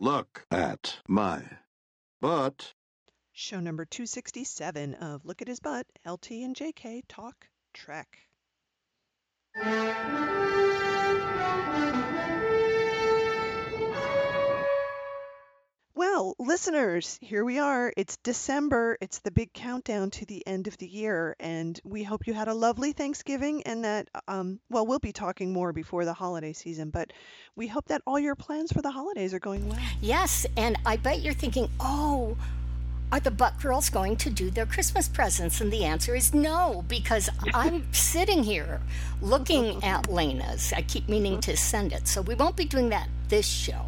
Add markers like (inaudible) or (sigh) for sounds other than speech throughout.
Look at my butt. Show number 267 of Look at His Butt, LT and JK Talk Trek. Well, listeners, here we are. It's December. It's the big countdown to the end of the year, and we hope you had a lovely Thanksgiving and that, um, well, we'll be talking more before the holiday season, but we hope that all your plans for the holidays are going well. Yes, and I bet you're thinking, oh, are the Buck Girls going to do their Christmas presents? And the answer is no, because (laughs) I'm sitting here looking (laughs) at Lena's. I keep meaning to send it. So we won't be doing that this show.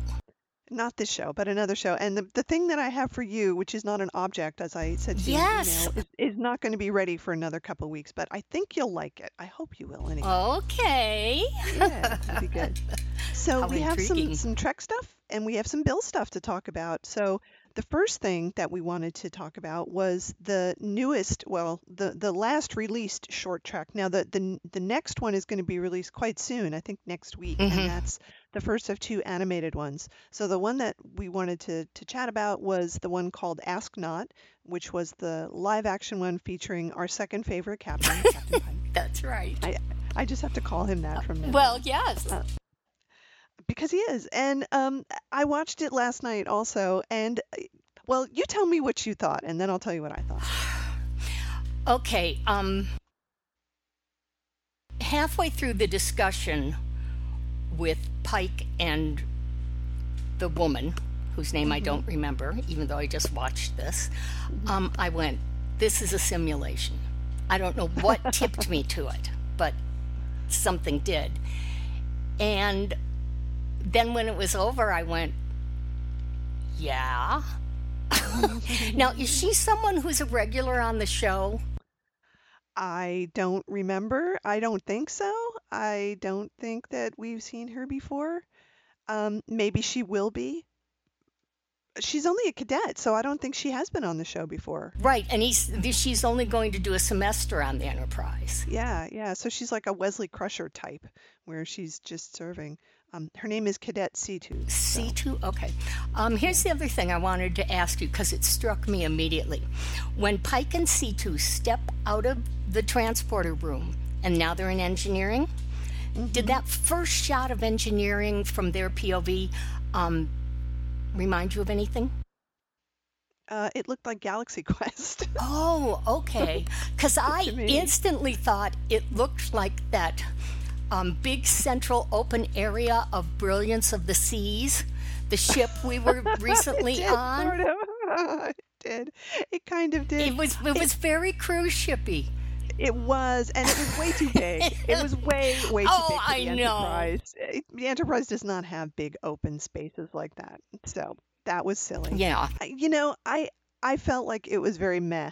Not this show, but another show. And the, the thing that I have for you, which is not an object, as I said to Yes. you email, is, is not going to be ready for another couple weeks, but I think you'll like it. I hope you will anyway. Okay. Yeah, it'll be good. (laughs) So How we have some some Trek stuff and we have some Bill stuff to talk about. So the first thing that we wanted to talk about was the newest, well, the the last released short trek. Now the the the next one is going to be released quite soon, I think next week, Mhm. and that's the first of two animated ones. So the one that we wanted to to chat about was the one called Ask Not, which was the live action one featuring our second favorite captain, Captain (laughs) Pike. That's right. I I just have to call him that from now. Well, yes. Uh, because he is. And um, I watched it last night also. And uh, well, you tell me what you thought, and then I'll tell you what I thought. (sighs) Okay, um halfway through the discussion with Pike and the woman whose name I don't remember, even though I just watched this, um, I went, This is a simulation. I don't know what (laughs) tipped me to it, but something did. And then when it was over, I went, Yeah. (laughs) now, is she someone who's a regular on the show? I don't remember. I don't think so. I don't think that we've seen her before. Um, maybe she will be. She's only a cadet, so I don't think she has been on the show before. Right, and he's she's only going to do a semester on the Enterprise. Yeah, yeah. So she's like a Wesley Crusher type, where she's just serving. Um, her name is Cadet Sidhu. so- Sidhu? Okay. Um, here's the other thing I wanted to ask you because it struck me immediately. When Pike and Sidhu step out of the transporter room and now they're in engineering, did that first shot of engineering from their POV um, remind you of anything? Uh, it looked like Galaxy (laughs) Quest. Oh, okay. (laughs) Because I instantly thought it looked like that um, big central open area of Brilliance of the Seas, the ship we (laughs) were recently did, on. Sort of. (laughs) it did. It kind of did. It was it was very cruise shippy. It was, and it was way too big. (laughs) It was way, way too Oh, big for I the know. Enterprise. It- the Enterprise does not have big open spaces like that, so that was silly. Yeah. I- You know, I I felt like it was very meh.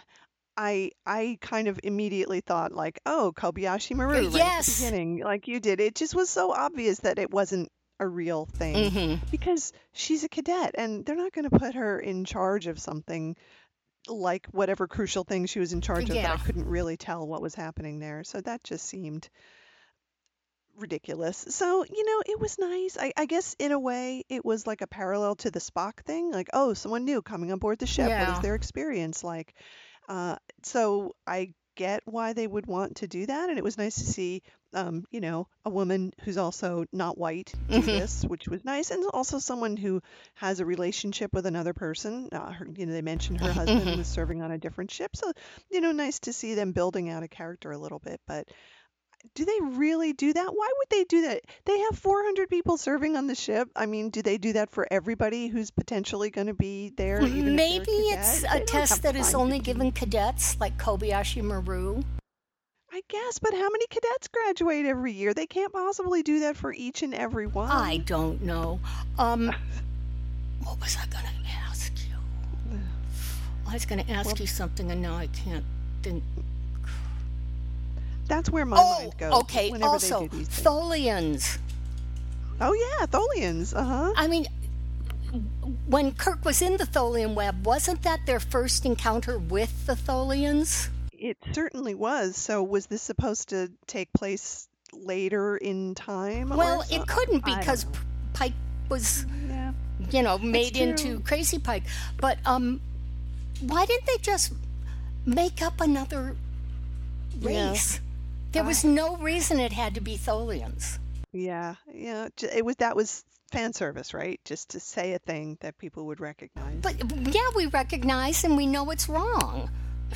I I kind of immediately thought like, oh, Kobayashi Maru right at yes. the beginning, like you did. It just was so obvious that it wasn't a real thing hmm because she's a cadet and they're not going to put her in charge of something like whatever crucial thing she was in charge of that I Yeah. couldn't really tell what was happening there. So that just seemed ridiculous. So, you know, it was nice. I, I guess in a way it was like a parallel to the Spock thing. Like, oh, someone new coming on board the ship. What Yeah. is their experience like? Uh, so I get why they would want to do that. And it was nice to see, um, you know, a woman who's also not white do Mhm. this, which was nice. And also someone who has a relationship with another person. Uh, her, you know, they mentioned her husband Mhm. was serving on a different ship. So, you know, nice to see them building out a character a little bit. But do they really do that? Why would they do that? They have 400 people serving on the ship. I mean, do they do that for everybody who's potentially going to be there? Maybe it's a They test that is only given cadets like Kobayashi Maru. I guess, but how many cadets graduate every year? They can't possibly do that for each and every one. I don't know. Um, (laughs) what was I going to ask you? (sighs) I was going to ask Well- you something, and now I can't. Didn't. That's where my Oh, mind goes. okay. Whenever Also, they do these. Tholians. oh yeah, Tholians. Uh huh. I mean, when Kirk was in the Tholian web, wasn't that their first encounter with the Tholians? It certainly was. So was this supposed to take place later in time? Well, so- it couldn't because. Pike was Yeah. you know, made into Crazy Pike. But um, why didn't they just make up another Yeah. There was no reason it had to be Tholians. Yeah, yeah. It was that was fan service, right? Just to say a thing that people would recognize. But yeah, we recognize and we know it's wrong. (laughs)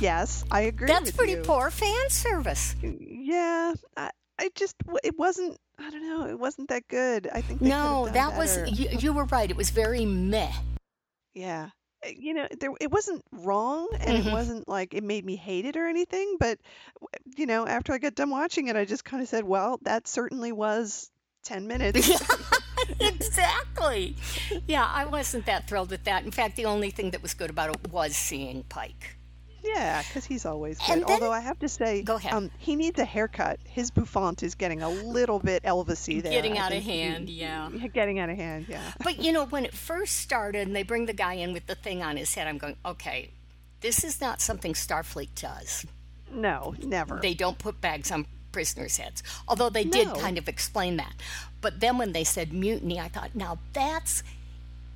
yes, I agree. That's pretty you. poor fan service. Yeah, I, I just it wasn't. I don't know. It wasn't that good. I think they could have No, that was you, you were right. It was very meh. Yeah. Uh, You know, there it wasn't wrong and Mhm. it wasn't like it made me hate it or anything, but you know, after I got done watching it, I just kind of said, "Well, that certainly was 10 (laughs) minutes." exactly. Yeah, I wasn't that thrilled with that. In fact, the only thing that was good about it was seeing Pike. Yeah, because he's always good. Then- Although I have to say, Go ahead. um, he needs a haircut. His bouffant is getting a little bit Elvisy there. Getting out of think he- hand, yeah. (laughs) Getting out of hand, yeah. (laughs) But you know, when it first started and they bring the guy in with the thing on his head, I'm going, okay, this is not something Starfleet does. No, never. They don't put bags on prisoners' heads. Although they did No. kind of explain that. But then when they said mutiny, I thought, now that's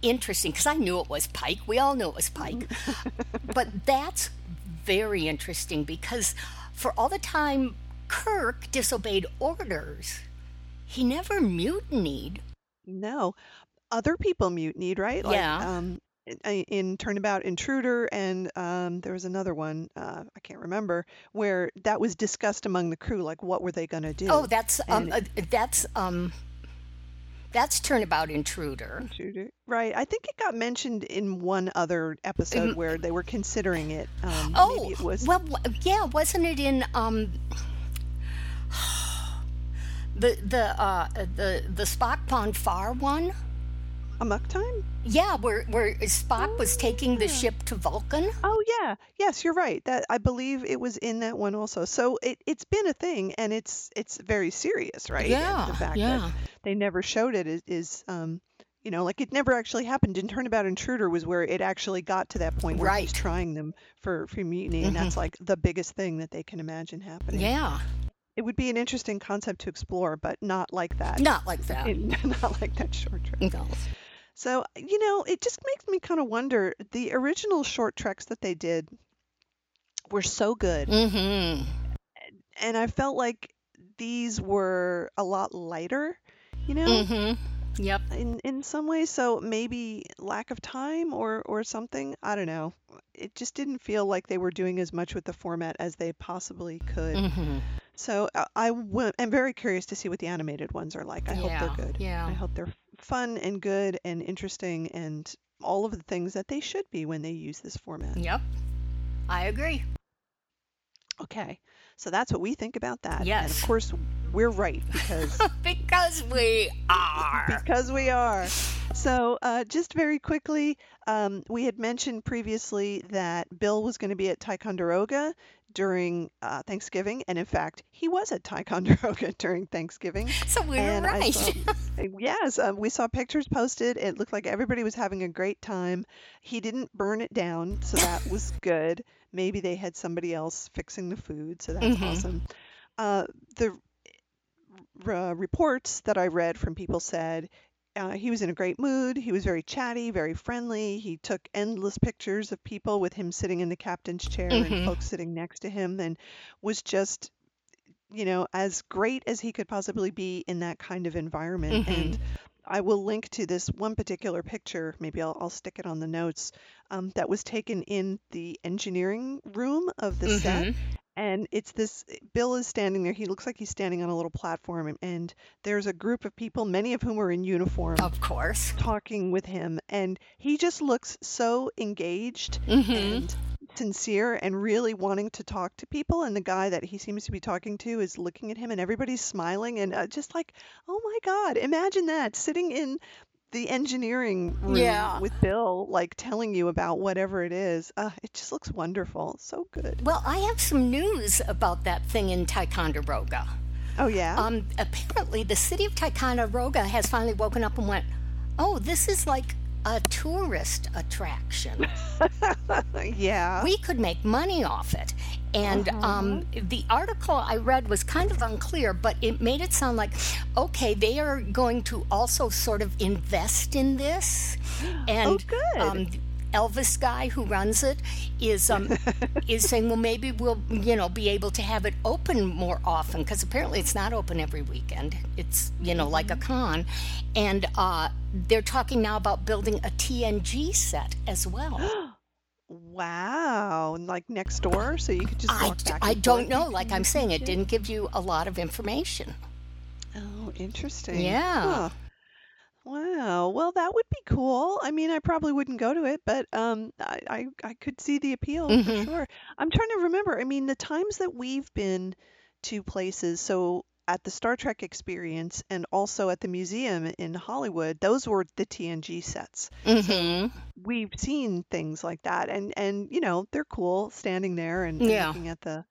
interesting because I knew it was Pike. We all knew it was Pike. (laughs) but that's very interesting because for all the time Kirk disobeyed orders, he never mutinied. No, other people mutinied, right? Like, Yeah. Um, in, Turnabout Intruder, and um, there was another one uh, I can't remember where that was discussed among the crew, like what were they going to do? Oh, that's um, And- uh, that's um, that's Turnabout Intruder. Intruder. Right. I think it got mentioned in one other episode where they were considering it. Um, Oh, maybe it was well, yeah, wasn't it in um, (sighs) the the uh, the the Spock Pon Farr one? Amok Time. Yeah, where where Spock was taking the ship to Vulcan. Oh yeah, yes, you're right. That I believe it was in that one also. So it it's been a thing, and it's it's very serious, right? And Yeah, the fact yeah. that they never showed it is, is um, you know, like it never actually happened. In Turnabout Intruder was where it actually got to that point where he's Right. Mm-hmm. trying them for for mutiny, and that's like the biggest thing that they can imagine happening. Yeah, It would be an interesting concept to explore, but not like that. not like that. (laughs) Not like that short trip. No. So, you know, it just makes me kind of wonder the original short treks that they did were so good. Mm-hmm. And I felt like these were a lot lighter, you know, Mm-hmm. Yep. in, in some ways. So maybe lack of time or, or something. I don't know. It just didn't feel like they were doing as much with the format as they possibly could. Mm-hmm. So uh, I w- am very curious to see what the animated ones are like. I hope they're good. yeah. I hope they're fun and good and interesting and all of the things that they should be when they use this format. Yep. I agree. Okay, so that's what we think about that. And Yes. of course, we're right (laughs) because because we are. because we are. So, uh, just very quickly, um, we had mentioned previously that Bill was going to be at Ticonderoga during uh, Thanksgiving, and in fact, he was at Ticonderoga (laughs) during Thanksgiving. So we were right. saw- (laughs) yes, um, we saw pictures posted. It looked like everybody was having a great time. He didn't burn it down, so that (laughs) was good. Maybe they had somebody else fixing the food, so that's Mhm. awesome. Uh, the uh, reports that I read from people said uh, he was in a great mood. He was very chatty, very friendly. He took endless pictures of people with him sitting in the captain's chair and folks sitting next to him, and was just, you know, as great as he could possibly be in that kind of environment. And I will link to this one particular picture. Maybe I'll, I'll stick it on the notes. Um, that was taken in the engineering room of the set Mhm. And it's this bill is standing there he looks like he's standing on a little platform and, and there's a group of people many of whom are in uniform Of course. talking with him and he just looks so engaged Mm-hmm. and sincere and really wanting to talk to people and the guy that he seems to be talking to is looking at him and everybody's smiling and uh, just like oh my god imagine that sitting in the engineering room Yeah. with bill like telling you about whatever it is uh, it just looks wonderful so good Well, I have some news about that thing in Ticonderoga. oh yeah Um, apparently, the city of Ticonderoga has finally woken up and went, "Oh, this is like a tourist attraction. (laughs) yeah. we could make money off it. And um, the article I read was kind of unclear, but it made it sound like, okay, they are going to also sort of invest in this. (gasps) And oh, good. Um, Elvis guy who runs it is um, (laughs) is saying, well, maybe we'll you know be able to have it open more often because apparently it's not open every weekend. It's you know like a con, and uh, they're talking now about building a TNG set as well. (gasps) wow. Like next door, so you could just I, walk d- back I and don't know. Like I'm saying, it didn't give you a lot of information. Oh, interesting. Yeah. Huh. Wow. Well, that would be cool. I mean, I probably wouldn't go to it, but um, I, I, I could see the appeal for Mhm. sure. I'm trying to remember. I mean, the times that we've been to places, so at the Star Trek experience and also at the museum in Hollywood, those were the TNG sets. hmm We've seen things like that, and and you know, they're cool standing there and, and Yeah. looking at the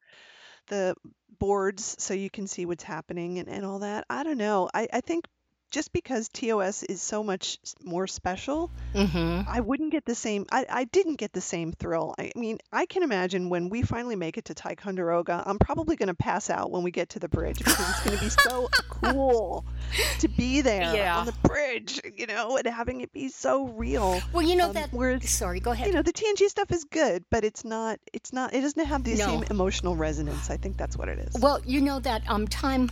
the boards so you can see what's happening and, and all that. I don't know. I, I think just because TOS is so much more special, hmm I wouldn't get the same. I, I didn't get the same thrill. I mean, I can imagine when we finally make it to Ticonderoga, I'm probably going to pass out when we get to the bridge because it's going to be so (laughs) cool to be there Yeah. on the bridge, you know, and having it be so real. Well, you know Um, that. whereas Sorry, go ahead. you know the TNG stuff is good, but it's not. It's not. It doesn't have the No. same emotional resonance. I think that's what it is. Well, you know that um time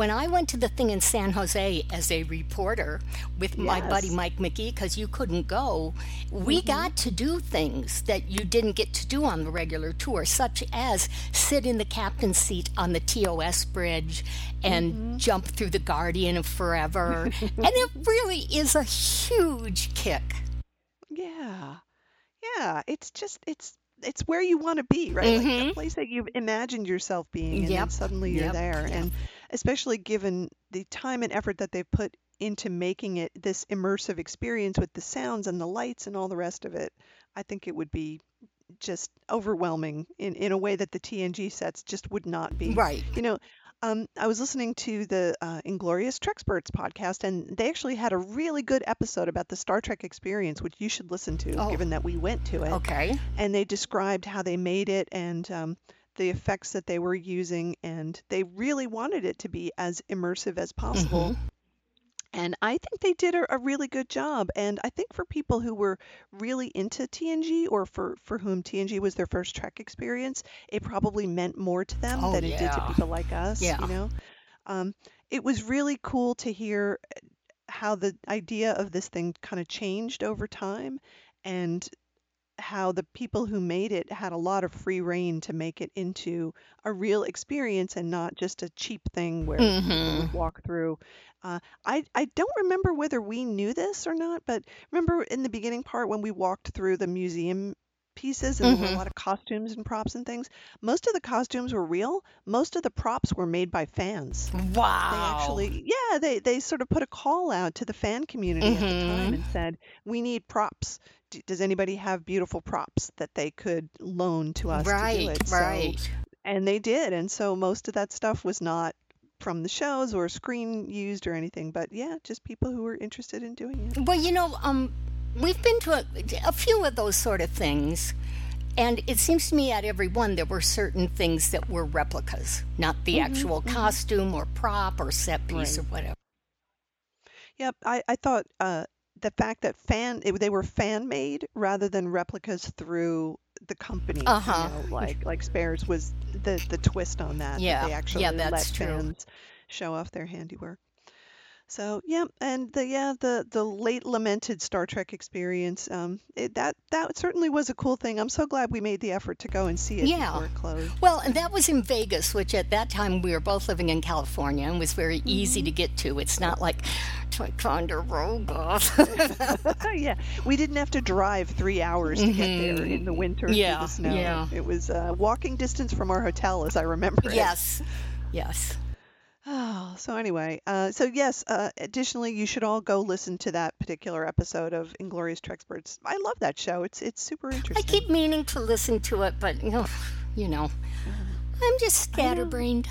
when I went to the thing in San Jose as a reporter with my buddy Mike McGee, because you couldn't go, we Mm-hmm. got to do things that you didn't get to do on the regular tour, such as sit in the captain's seat on the TOS bridge and Mm-hmm. jump through the Guardian of Forever. (laughs) and it really is a huge kick. Yeah. Yeah, it's just it's it's where you want to be, right? Like Mhm. a place that you've imagined yourself being and then suddenly you're Yep. there. Yep. And especially given the time and effort that they've put into making it this immersive experience with the sounds and the lights and all the rest of it, I think it would be just overwhelming in, in a way that the TNG sets just would not be. Right. You know, um, I was listening to the uh, Inglorious Treksperts podcast, and they actually had a really good episode about the Star Trek experience, which you should listen to, Oh. given that we went to it. Okay. And they described how they made it and um, the effects that they were using, and they really wanted it to be as immersive as possible. And I think they did a, a really good job. And I think for people who were really into TNG or for, for whom TNG was their first Trek experience, it probably meant more to them Oh, than it did to people like us. Yeah. You know, um, it was really cool to hear how the idea of this thing kind of changed over time and how the people who made it had a lot of free reign to make it into a real experience and not just a cheap thing where people Mhm. would walk through. Uh, I I don't remember whether we knew this or not, but remember in the beginning part when we walked through the museum pieces and there were a lot of costumes and props and things. Most of the costumes were real. Most of the props were made by fans. Wow. They actually, yeah, they they sort of put a call out to the fan community at the time Mhm. and said, "We need props. Does anybody have beautiful props that they could loan to us to do right. it?" So, Right. and they did, and so most of that stuff was not from the shows or screen used or anything, but yeah, just people who were interested in doing it. Well, you know, um, we've been to a, a few of those sort of things, and it seems to me at every one there were certain things that were replicas, not the actual costume or prop or set piece or whatever. Yep, I, I thought uh, the fact that fan it, they were fan made rather than replicas through the company, Uh-huh. know, like like Spares was the the twist on that. that Yeah, they actually yeah, that's let true. fans show off their handiwork. So yeah, and the yeah the the late lamented Star Trek experience, um, it, that that certainly was a cool thing. I'm so glad we made the effort to go and see it Yeah. before it closed. Well, and that was in Vegas, which at that time we were both living in California and was very easy to get to. It's not like Ticonderoga. (laughs) yeah, we didn't have to drive three hours to get there in the winter through Mm-hmm. Yeah, the snow. yeah. It was uh, walking distance from our hotel, as I remember. it. Yes. Yes. Oh, (sighs) so anyway, uh, so yes. Uh, additionally, you should all go listen to that particular episode of Inglorious Treksperts. I love that show. It's it's super interesting. I interesting. keep meaning to listen to it, but you know, (sighs) you know I'm just scatterbrained.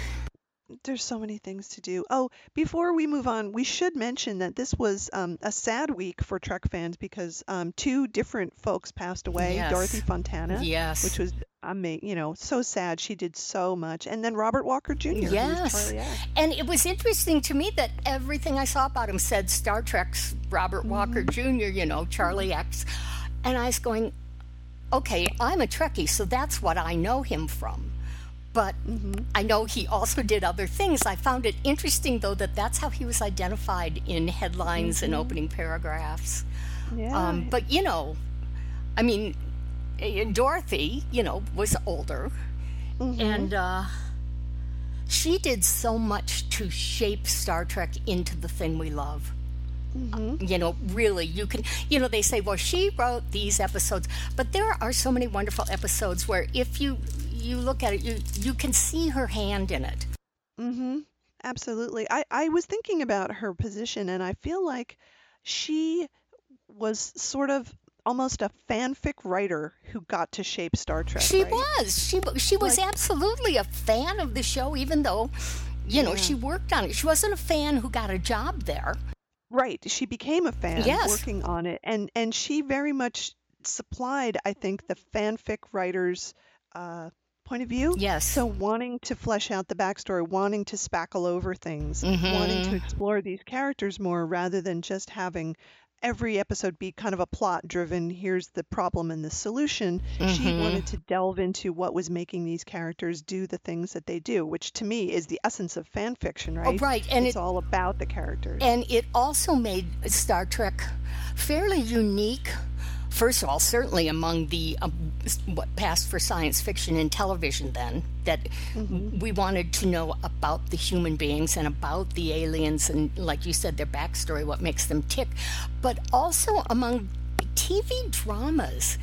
there's so many things to do. Oh, before we move on, we should mention that this was um, a sad week for Trek fans because um, two different folks passed away. Yes. Dorothy Fontana, Yes. which was ama- you know, so sad. She did so much, and then Robert Walker Jr. Yes. And it was interesting to me that everything I saw about him said Star Trek's Robert Walker mm-hmm. Jr., you know, Charlie X. And I was going, okay, I'm a Trekkie, so that's what I know him from. But mm-hmm. I know he also did other things. I found it interesting, though, that that's how he was identified in headlines and mm-hmm. opening paragraphs. Yeah. Um, but, you know, I mean, eh, Dorothy, you know, was older. And uh, she did so much to shape Star Trek into the thing we love. You know, really, you can, you know, they say, well, she wrote these episodes, but there are so many wonderful episodes where if you you look at it, you you can see her hand in it. Mm-hmm. Absolutely. I, I was thinking about her position, and I feel like she was sort of almost a fanfic writer who got to shape Star Trek. She right? was. She she was absolutely a fan of the show, even though, you know, she worked on it. She wasn't a fan who got a job there. Right. She became a fan Yes. working on it, and and she very much supplied, I think, the fanfic writer's uh, point of view. Yes. So wanting to flesh out the backstory, wanting to spackle over things, wanting Mm-hmm. to explore these characters more, rather than just having every episode be kind of a plot driven here's the problem and the solution she Mm-hmm. wanted to delve into what was making these characters do the things that they do which to me is the essence of fan fiction right Oh, right, and it's it- all about the characters And it also made Star Trek fairly unique. First of all, certainly among the um, what passed for science fiction and television then, that mm-hmm. we wanted to know about the human beings and about the aliens and, like you said, their backstory, what makes them tick, but also among TV dramas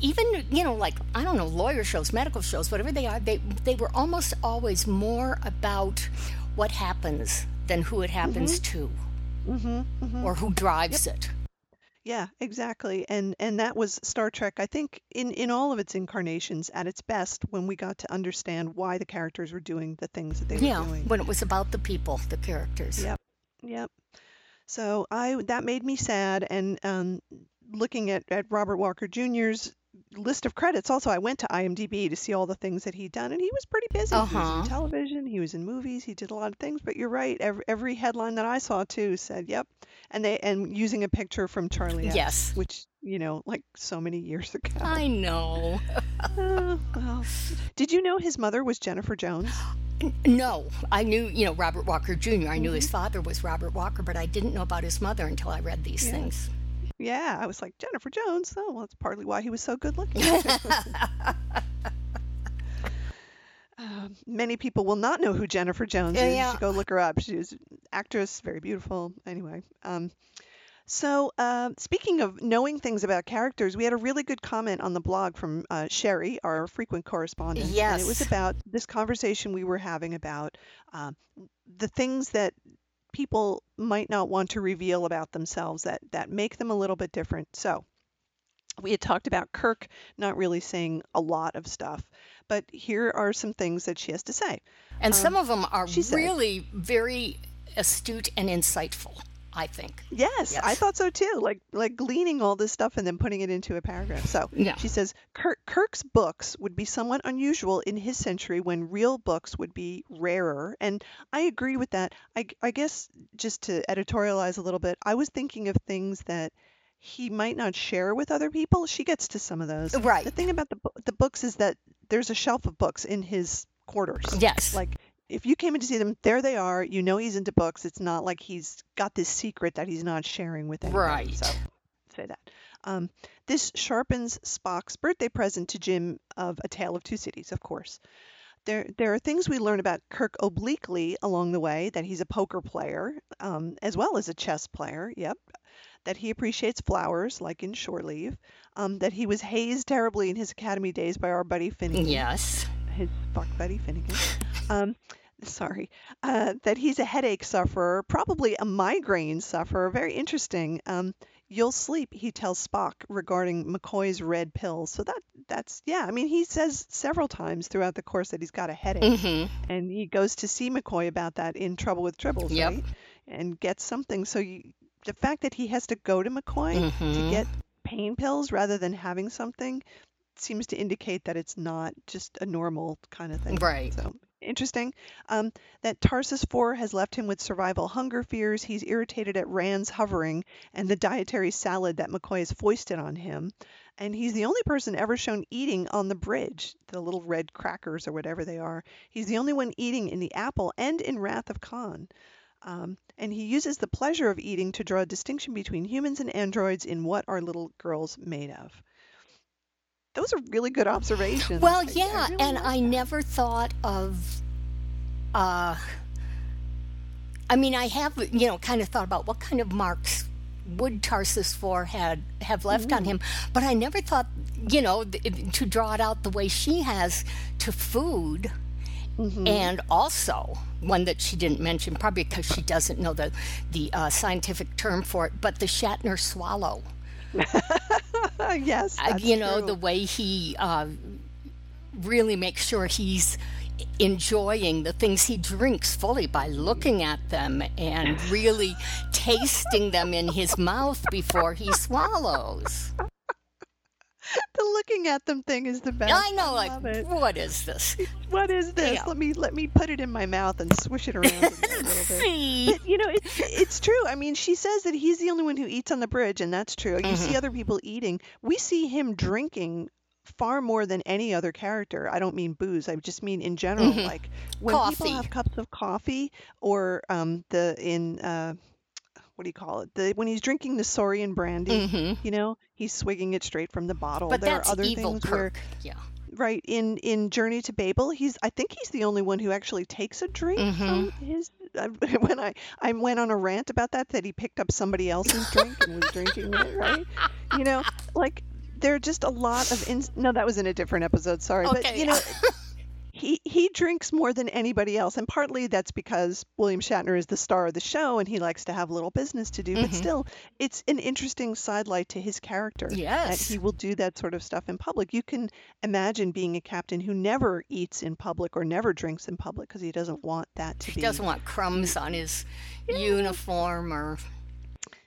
even you know like i don't know lawyer shows medical shows whatever they are they they were almost always more about what happens than who it happens mm-hmm. to. Mm-hmm. Or who drives it Yeah, exactly. And and that was Star Trek, I think in in all of its incarnations at its best when we got to understand why the characters were doing the things that they yeah were doing. when it was about the people the characters Yep. Yep. So I that made me sad and um looking at, at Robert Walker Jr.'s list of credits also I went to IMDb to see all the things that he'd done and he was pretty busy. He was Uh-huh. in television, he was in movies, he did a lot of things, but you're right. Every, every headline that I saw too said, "Yep." And they and using a picture from Charlie X, Yes. which, you know, like so many years (laughs) ago. i know Uh, well, did you know his mother was Jennifer Jones? no i knew you know robert walker jr i knew his Mm-hmm. father was robert walker but i didn't know about his mother until i read these things Yeah, I was like Jennifer Jones. Oh, well, that's partly why he was so good looking. (laughs) um, many people will not know who Jennifer Jones is. You Yeah. should go look her up. She was an actress, very beautiful. Anyway, um, so uh, speaking of knowing things about characters, we had a really good comment on the blog from uh, Sherry, our frequent correspondent. Yes, And it was about this conversation we were having about um, the things that people might not want to reveal about themselves that that make them a little bit different. So we had talked about Kirk not really saying a lot of stuff, but here are some things that she has to say. and some of them are Um, really very astute and insightful i think Yes, I thought so too. Like like gleaning all this stuff and then putting it into a paragraph. So Yeah. she says Kirk, Kirk's books would be somewhat unusual in his century when real books would be rarer, and I agree with that. I, I guess just to editorialize a little bit, I was thinking of things that he might not share with other people. She gets to some of those. Right. The thing about the the books is that there's a shelf of books in his quarters. Yes. Like if you came in to see them, there they are. You know he's into books. It's not like he's got this secret that he's not sharing with anyone. Right. So say that. Um, this sharpens Spock's birthday present to Jim of A Tale of Two Cities, of course. There, there are things we learn about Kirk obliquely along the way that he's a poker player, um, as well as a chess player. Yep. That he appreciates flowers, like in Shore Leave. Um, that he was hazed terribly in his academy days by our buddy Finnegan yes his fuck buddy Finnegan. Sorry, uh, that he's a headache sufferer, probably a migraine sufferer. Very interesting. Um, "You'll sleep," he tells Spock regarding McCoy's red pills. So that that's yeah. I mean, he says several times throughout the course that he's got a headache, Mm-hmm. and he goes to see McCoy about that in Trouble with Tribbles, Yep. right? And gets something. So you, the fact that he has to go to McCoy to Mhm. get pain pills rather than having something seems to indicate that it's not just a normal kind of thing. Right. So interesting. Um, that Tarsus 4 has left him with survival hunger fears. He's irritated at Rand's hovering and the dietary salad that McCoy has foisted on him. And he's the only person ever shown eating on the bridge, the little red crackers or whatever they are. He's the only one eating in the apple and in Wrath of Khan. Um, and he uses the pleasure of eating to draw a distinction between humans and androids in what are little girls made of. Those are really good observations. Well, I- I yeah, really and like I that. never thought of. Uh, I mean, I have, you know, kind of thought about what kind of marks would Tarsus Four had have left on him, but I never thought, you know, th- to draw it out the way she has to food. Mm-hmm. And also, one that she didn't mention, probably because she doesn't know the the uh, scientific term for it, but the Shatner swallow. (laughs) (laughs) yes, Uh, you know true. the way he uh, really makes sure he's enjoying the things he drinks fully by looking at them and really tasting them in his mouth before he swallows. The looking at them thing is the best. I know, love like, it. what is this? What is this? Yeah. Let me let me put it in my mouth and swish it around a little bit. (laughs) See? But, you know, it's it's true. I mean, she says that he's the only one who eats on the bridge, and that's true. You Mm-hmm. see other people eating. We see him drinking far more than any other character. I don't mean booze. I just mean in general. Like when Mm-hmm. Coffee. people have cups of coffee, or um, the in uh, what do you call it? The when he's drinking the Saurian brandy. Mhm. You know, he's swigging it straight from the bottle. But there that's are other evil things where. Yeah. right in in Journey to Babel, he's I think he's the only one who actually takes a drink from his. Uh, (laughs) when I I went on a rant about that, that he picked up somebody else's drink and was drinking it, right? You know, like there are just a lot of ins- no, that was in a different episode. Sorry, but Okay. you know. (laughs) He, he drinks more than anybody else, and partly that's because William Shatner is the star of the show and he likes to have little business to do. But mm-hmm. still, it's an interesting sidelight to his character that Yes. he will do that sort of stuff in public. You can imagine being a captain who never eats in public or never drinks in public because he doesn't want that to He be. doesn't want crumbs on his uniform or.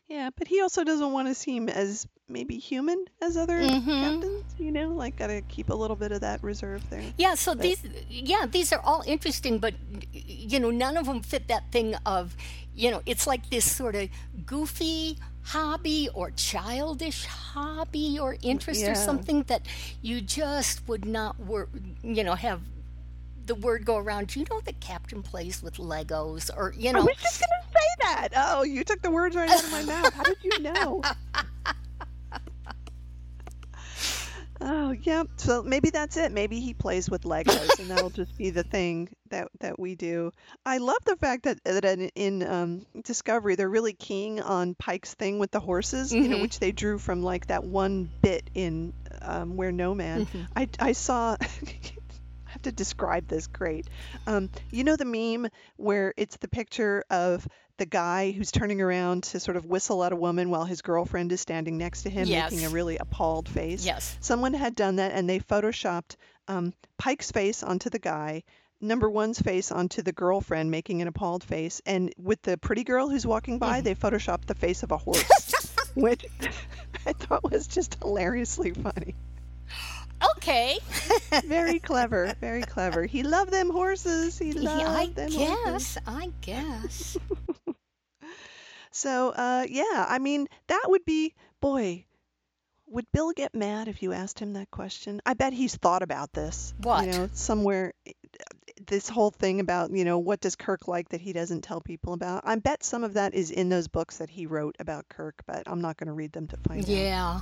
Yeah, but he also doesn't want to seem as maybe human as other Mm-hmm. captains. You know, like gotta keep a little bit of that reserve there. Yeah, so these, yeah, these are all interesting, but you know, none of them fit that thing of, you know, it's like this sort of goofy hobby or childish hobby or interest Yeah. or something that you just would not work, you know, have the word go around. Do you know that Captain plays with Legos or you know I was just gonna say that. Oh, you took the words right out of my mouth. How did you know? (laughs) Oh, yeah. So maybe that's it. Maybe he plays with Legos, and that'll just be the thing that that we do. I love the fact that that in, in um, Discovery they're really keying on Pike's thing with the horses, you know, which they drew from like that one bit in um, Where No Man. I I saw. (laughs) I have to describe this great. Um, you know the meme where it's the picture of the guy who's turning around to sort of whistle at a woman while his girlfriend is standing next to him, Yes. making a really appalled face. Yes. Someone had done that, and they photoshopped um, Pike's face onto the guy, number one's face onto the girlfriend, making an appalled face, and with the pretty girl who's walking by, they photoshopped the face of a horse, (laughs) which (laughs) I thought was just hilariously funny. Okay, (laughs) Very clever, very clever. He loved them horses. He loved yeah, I them horses. guess, I guess. (laughs) So, uh, yeah, I mean, that would be, boy, would Bill get mad if you asked him that question? I bet he's thought about this. What? You know, somewhere, eh, this whole thing about, you know, what does Kirk like that he doesn't tell people about? I bet some of that is in those books that he wrote about Kirk, but I'm not going to read them to find out. Yeah.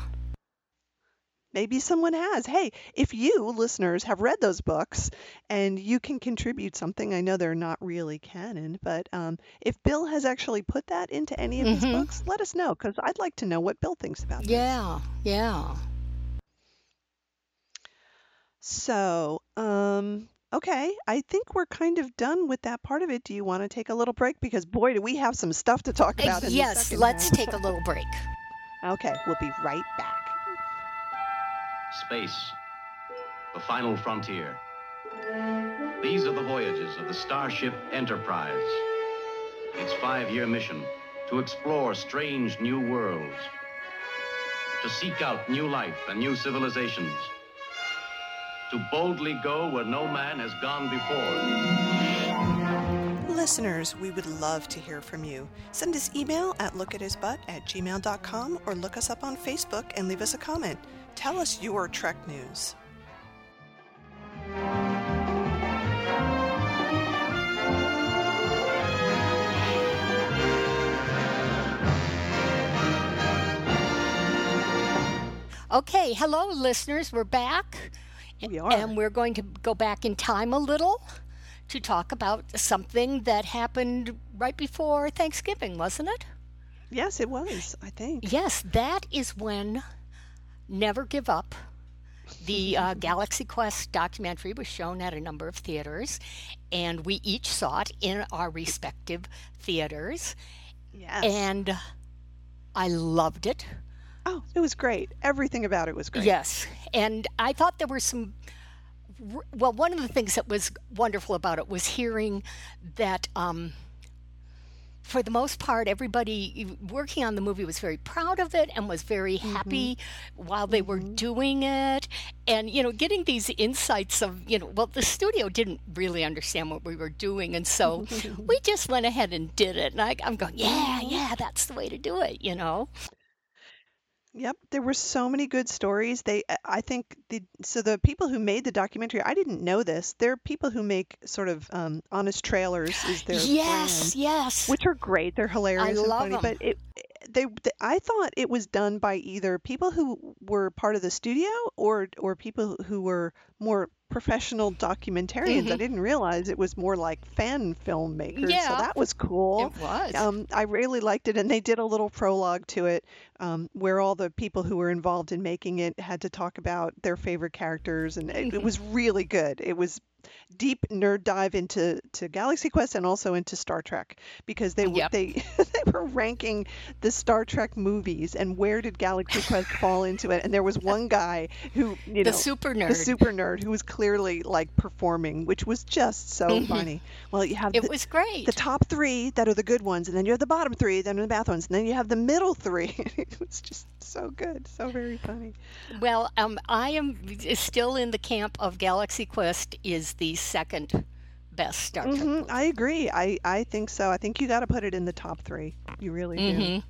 Maybe someone has. Hey, if you listeners have read those books and you can contribute something, I know they're not really canon, but um, if Bill has actually put that into any of his Mhm. books, let us know because I'd like to know what Bill thinks about this. Yeah, yeah. So, um, okay, I think we're kind of done with that part of it. Do you want to take a little break? Because boy, do we have some stuff to talk Uh, about. Yes, let's half. take a little break. Okay, we'll be right back. Space, the final frontier. These are the voyages of the Starship Enterprise. Its five year mission to explore strange new worlds, to seek out new life and new civilizations, to boldly go where no man has gone before. Listeners, we would love to hear from you. Send us email at lookathisbutt at gmail.com or look us up on Facebook and leave us a comment. Tell us your Trek news. Okay, hello, listeners. We're back. We are. And we're going to go back in time a little to talk about something that happened right before Thanksgiving, wasn't it? Yes, it was, I think. Yes, that is when Never Give Up, the uh, Galaxy Quest documentary, was shown at a number of theaters, and we each saw it in our respective theaters. Yes. And I loved it. oh, it was great. Everything about it was great. Yes, and I thought there were some. Well, one of the things that was wonderful about it was hearing that, um, for the most part, everybody working on the movie was very proud of it and was very mm-hmm. happy while they were mm-hmm. doing it. And, you know, getting these insights of, you know, well, the studio didn't really understand what we were doing. And so (laughs) we just went ahead and did it. And I, I'm going, yeah, mm-hmm. yeah, that's the way to do it, you know? Yep, there were so many good stories. They, I think the so the people who made the documentary, I didn't know this. They're people who make sort of um, honest trailers is their Yes, brand, yes. which are great. They're hilarious and love funny. 'em. But it, they, th I thought it was done by either people who were part of the studio or or people who were more professional documentarians. I didn't realize it was more like fan filmmakers. Yeah. So that was cool. It was. Um, I really liked it, and they did a little prologue to it um, where all the people who were involved in making it had to talk about their favorite characters, and it, it was really good. It was deep nerd dive into to Galaxy Quest and also into Star Trek because they were Yep. they (laughs) they were ranking the Star Trek movies and where did Galaxy Quest fall into it. And there was one guy who you The know super the super nerd who was clearly like performing, which was just so funny. Well, you have Mm-hmm. It the, was great. the top three that are the good ones, and then you have the bottom three that are the bad ones, and then you have the middle three. (laughs) it was just so good, so very funny. Well, um, I am still in the camp of Galaxy Quest is the second best Star Trek. hmm movie. I agree. I, I think so. I think you got to put it in the top three. You really do. Mhm.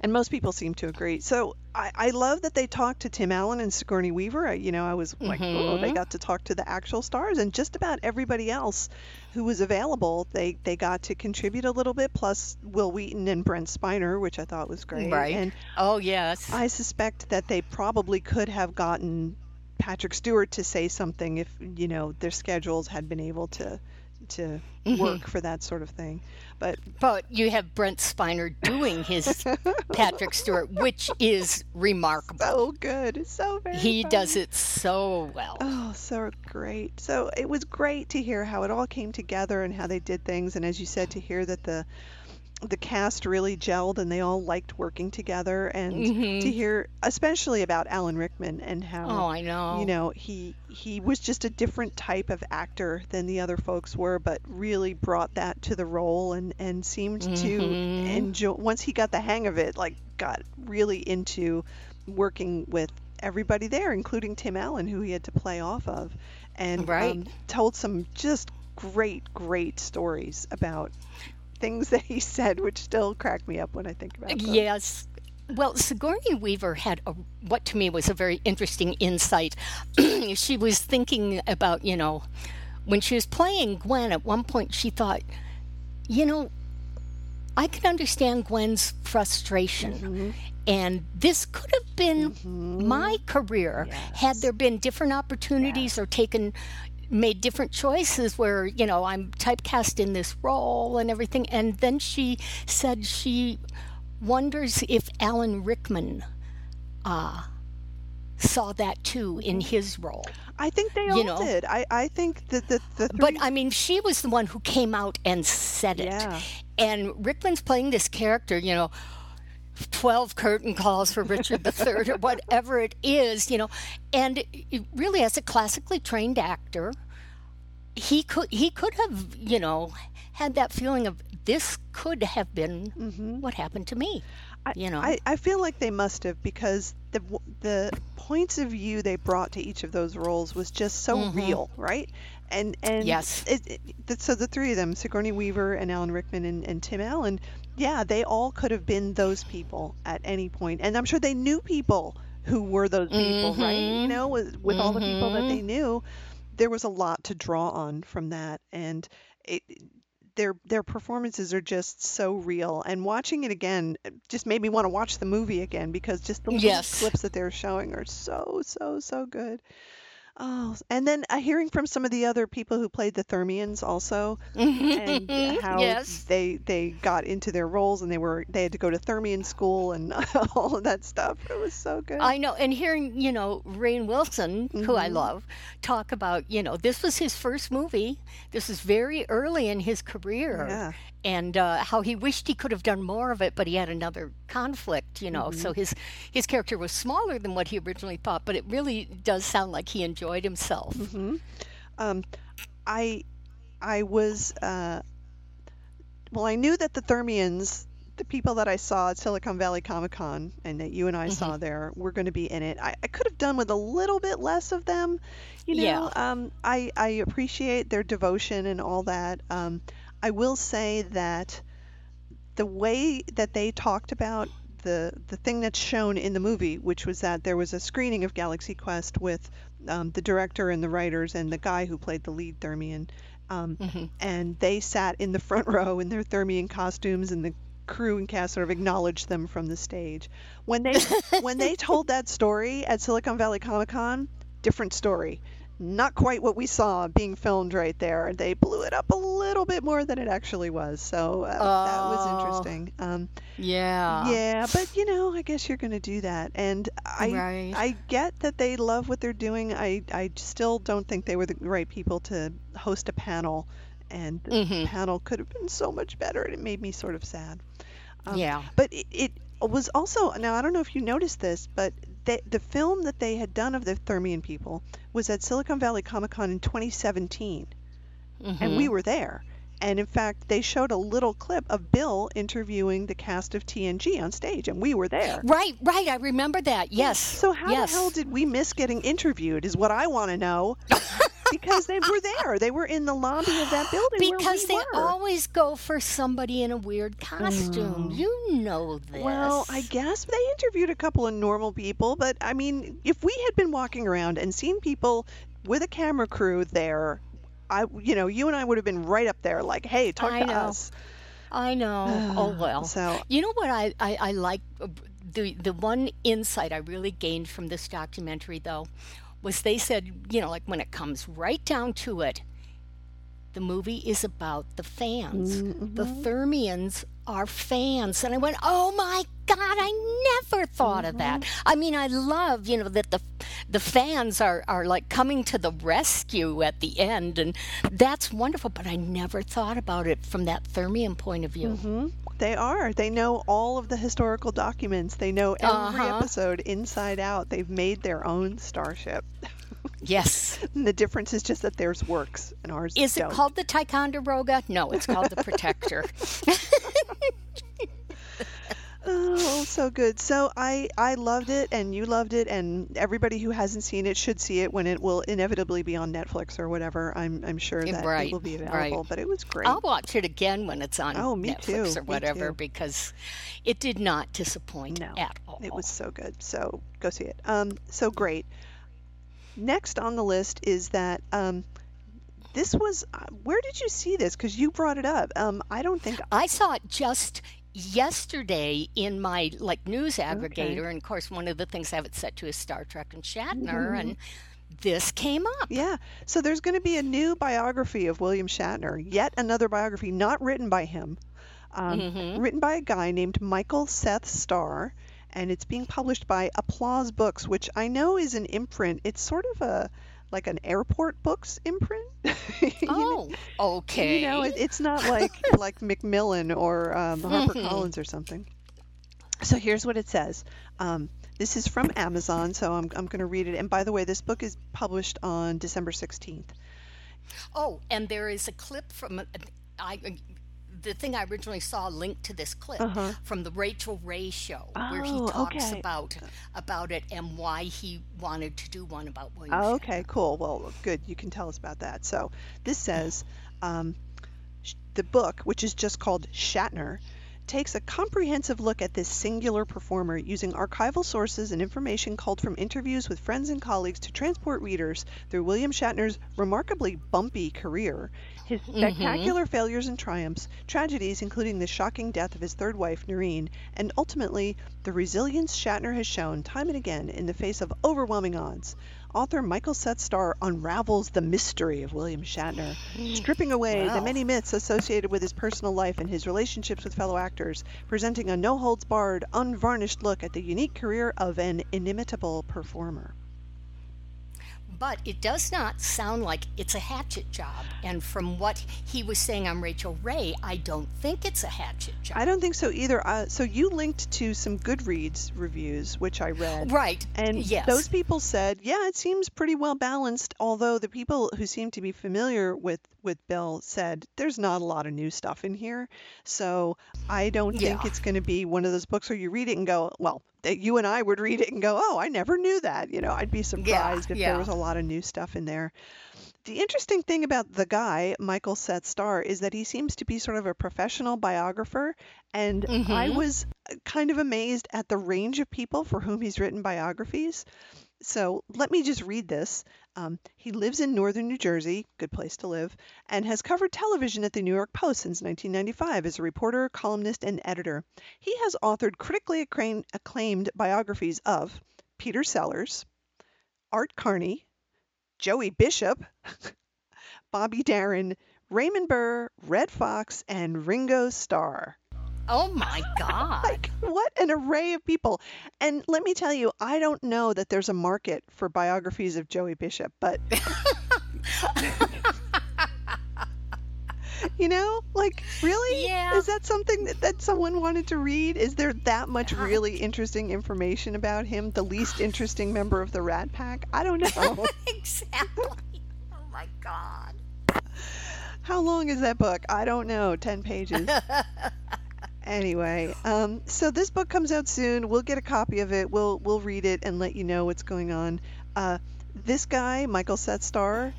And most people seem to agree. So I, I love that they talked to Tim Allen and Sigourney Weaver. I, you know, I was like, oh, they got to talk to the actual stars, and just about everybody else who was available, they they got to contribute a little bit. Plus Wil Wheaton and Brent Spiner, which I thought was great. Right. And Oh yes. I suspect that they probably could have gotten Patrick Stewart to say something if you know their schedules had been able to to Mm-hmm. work for that sort of thing. But but you have Brent Spiner doing his (laughs) Patrick Stewart, which is remarkable. so good, so very. he funny. does it so well. Oh, so great. So it was great to hear how it all came together and how they did things. And as you said, to hear that the the cast really gelled and they all liked working together and to hear especially about Alan Rickman and how Mm-hmm. Oh, I know. you know he he was just a different type of actor than the other folks were but really brought that to the role and and seemed to Mm-hmm. enjoy once he got the hang of it like got really into working with everybody there including Tim Allen who he had to play off of and Right. um, told some just great great stories about things that he said which still crack me up when I think about them. Yes. Well, Sigourney Weaver had a, what to me was a very interesting insight. (clears throat) she was thinking about, you know, when she was playing Gwen, at one point she thought, you know, I can understand Gwen's frustration. Mm-hmm. And this could have been mm-hmm. my career had there been different opportunities or taken made different choices where you know I'm typecast in this role and everything and then she said she wonders if Alan Rickman uh, saw that too in his role. I think they all know. did. I, I think that the, the three But I mean, she was the one who came out and said it. Yeah. And Rickman's playing this character, you know, 12 curtain calls for Richard III or whatever it is, you know. And really, as a classically trained actor, he could he could have, you know, had that feeling of this could have been mm-hmm. what happened to me. I, you know, I, I feel like they must have because the the points of view they brought to each of those roles was just so mm-hmm. real, right? And and yes, it, it, so the three of them, Sigourney Weaver and Alan Rickman and, and Tim Allen, yeah, they all could have been those people at any point, and I'm sure they knew people who were those people, mm-hmm. right? You mm-hmm. know, with, with mm-hmm. all the people that they mm-hmm. knew, there was a lot to draw on from that, and it, their their performances are just so real. And watching it again just made me want to watch the movie again because just the yes. clips that they're showing are so so so good. Oh, and then uh, hearing from some of the other people who played the Thermians also, and (laughs) how yes. they they got into their roles and they were they had to go to Thermian school and (laughs) all of that stuff. It was so good. I know, and hearing you know Rainn Wilson, mm-hmm. who I mm-hmm. love, talk about you know this was his first movie. This is very early in his career, yeah and uh, how he wished he could have done more of it, but he had another conflict, you know. Mm-hmm. So his his character was smaller than what he originally thought, but it really does sound like he enjoyed himself. Mm-hmm. Um, I I was uh, well, I knew that the Thermians, the people that I saw at Silicon Valley Comic Con and that you and I mm-hmm. saw there, were going to be in it. I, I could have done with a little bit less of them, you know. Yeah. Um, I I appreciate their devotion and all that. Um, I will say that the way that they talked about the the thing that's shown in the movie, which was that there was a screening of Galaxy Quest with um, the director and the writers and the guy who played the lead Thermian, um, mm-hmm. and they sat in the front (laughs) row in their Thermian costumes, and the crew and cast sort of acknowledged them from the stage. When they (laughs) when they told that story at Silicon Valley Comic Con, different story not quite what we saw being filmed right there. They blew it up a little bit more than it actually was. So uh, oh, that was oh. interesting. Um, yeah. Yeah, but you know, I guess you're going to do that. And I right. I get that they love what they're doing. I I still don't think they were the right people to host a panel and the mm-hmm. panel could have been so much better and it made me sort of sad. Um, yeah. But it, it was also now I don't know if you noticed this, but they, the film that they had done of the Thermian people was at Silicon Valley Comic Con in 2017, mm-hmm. and we mm-hmm. were there. And in fact, they showed a little clip of Bill interviewing the cast of TNG on stage, and we were there. Right, right. I remember that. Yes. So how yes. the hell did we miss getting interviewed? Is what I want to know. (laughs) because they were there. They were in the lobby of that building. Because we they were. always go for somebody in a weird costume. Mm. You know this. Well, I guess they interviewed a couple of normal people, but I mean, if we had been walking around and seen people with a camera crew there, I, you know, you and I would have been right up there, like, hey, talk I to know. us. I know. oh (sighs) well. So you know what I, I, I like uh, the the one insight I really gained from this documentary though was they said, you know, like when it comes right down to it, the movie is about the fans. Mm-hmm. The Thermians are fans. And I went, oh my God, I never thought mm-hmm. of that. Mm-hmm. I mean, I love, you know, that the the fans are, are like coming to the rescue at the end. And that's wonderful. But I never thought about it from that Thermian point of view. Mm-hmm. They are. They know all of the historical documents. They know every uh-huh. episode inside out. They've made their own starship. (laughs) Yes. And the difference is just that theirs works and ours Is don't. it called the Ticonderoga? No, it's called the Protector. (laughs) (laughs) Oh, so good. So I I loved it and you loved it and everybody who hasn't seen it should see it when it will inevitably be on Netflix or whatever. I'm I'm sure that right, it will be available, right. but it was great. I'll watch it again when it's on oh, me Netflix too. or whatever because it did not disappoint no, at all. It was so good. So go see it. Um so great. Next on the list is that um this was uh, where did you see this because you brought it up um i don't think i saw it just yesterday in my like news aggregator, okay. and of course one of the things I have it set to is Star Trek and Shatner, mm-hmm. and this came up. Yeah. So there's going to be a new biography of William Shatner, yet another biography not written by him, um, mm-hmm. written by a guy named Michael Seth Starr, and it's being published by Applause Books, which I know is an imprint. It's sort of a like an airport books imprint. (laughs) oh, know? okay. You know, it, it's not like (laughs) like Macmillan or um, HarperCollins mm-hmm. or something. So here's what it says. Um, this is from Amazon, so I'm, I'm going to read it. And by the way, this book is published on December 16th. Oh, and there is a clip from I the thing I originally saw linked to this clip Uh-huh. from the Rachael Ray show where he Oh, talks okay. about about it and why he wanted to do one about William. Oh, okay, cool. Well, good. You can tell us about that. So this says um, the book, which is just called Shatner, takes a comprehensive look at this singular performer using archival sources and information culled from interviews with friends and colleagues to transport readers through William Shatner's remarkably bumpy career, his mm-hmm. spectacular failures and triumphs, tragedies including the shocking death of his third wife, Nerine, and ultimately the resilience Shatner has shown time and again in the face of overwhelming odds. Author Michael Seth Starr unravels the mystery of William Shatner, stripping away the many myths associated with his personal life and his relationships with fellow actors, presenting a no holds barred, unvarnished look at the unique career of an inimitable performer. But it does not sound like it's a hatchet job. And from what he was saying on Rachael Ray, I don't think it's a hatchet job. I don't think so either. Uh, so you linked to some Goodreads reviews, which I read. Right. And yes. those people said, yeah, it seems pretty well balanced. Although the people who seem to be familiar with with Bill said there's not a lot of new stuff in here. So I don't think Yeah. it's going to be one of those books where you read it and go, well, that you and I would read it and go, oh, I never knew that. You know, I'd be surprised if yeah. there was a lot of new stuff in there. The interesting thing about the guy, Michael Seth Starr, is that he seems to be sort of a professional biographer. And I Mhm. was kind of amazed at the range of people for whom he's written biographies. So let me just read this. Um, he lives in northern New Jersey, good place to live, and has covered television at the New York Post since 1995 as a reporter, columnist, and editor. He has authored critically acclaim- acclaimed biographies of Peter Sellers, Art Carney, Joey Bishop, (laughs) Bobby Darin, Raymond Burr, Redd Foxx, and Ringo Starr. Oh my (laughs) God. Like, what an array of people. And let me tell you, I don't know that there's a market for biographies of Joey Bishop, but. (laughs) you know, like, really? Yeah. Is that something that, that someone wanted to read? Is there that much really interesting information about him? The least interesting member of the Rat Pack? I don't know. (laughs) exactly. Oh my God. How long is that book? I don't know. 10 pages. Anyway, um, so this book comes out soon. We'll get a copy of it. We'll we'll read it and let you know what's going on. Uh, this guy, Michael Seth Starr,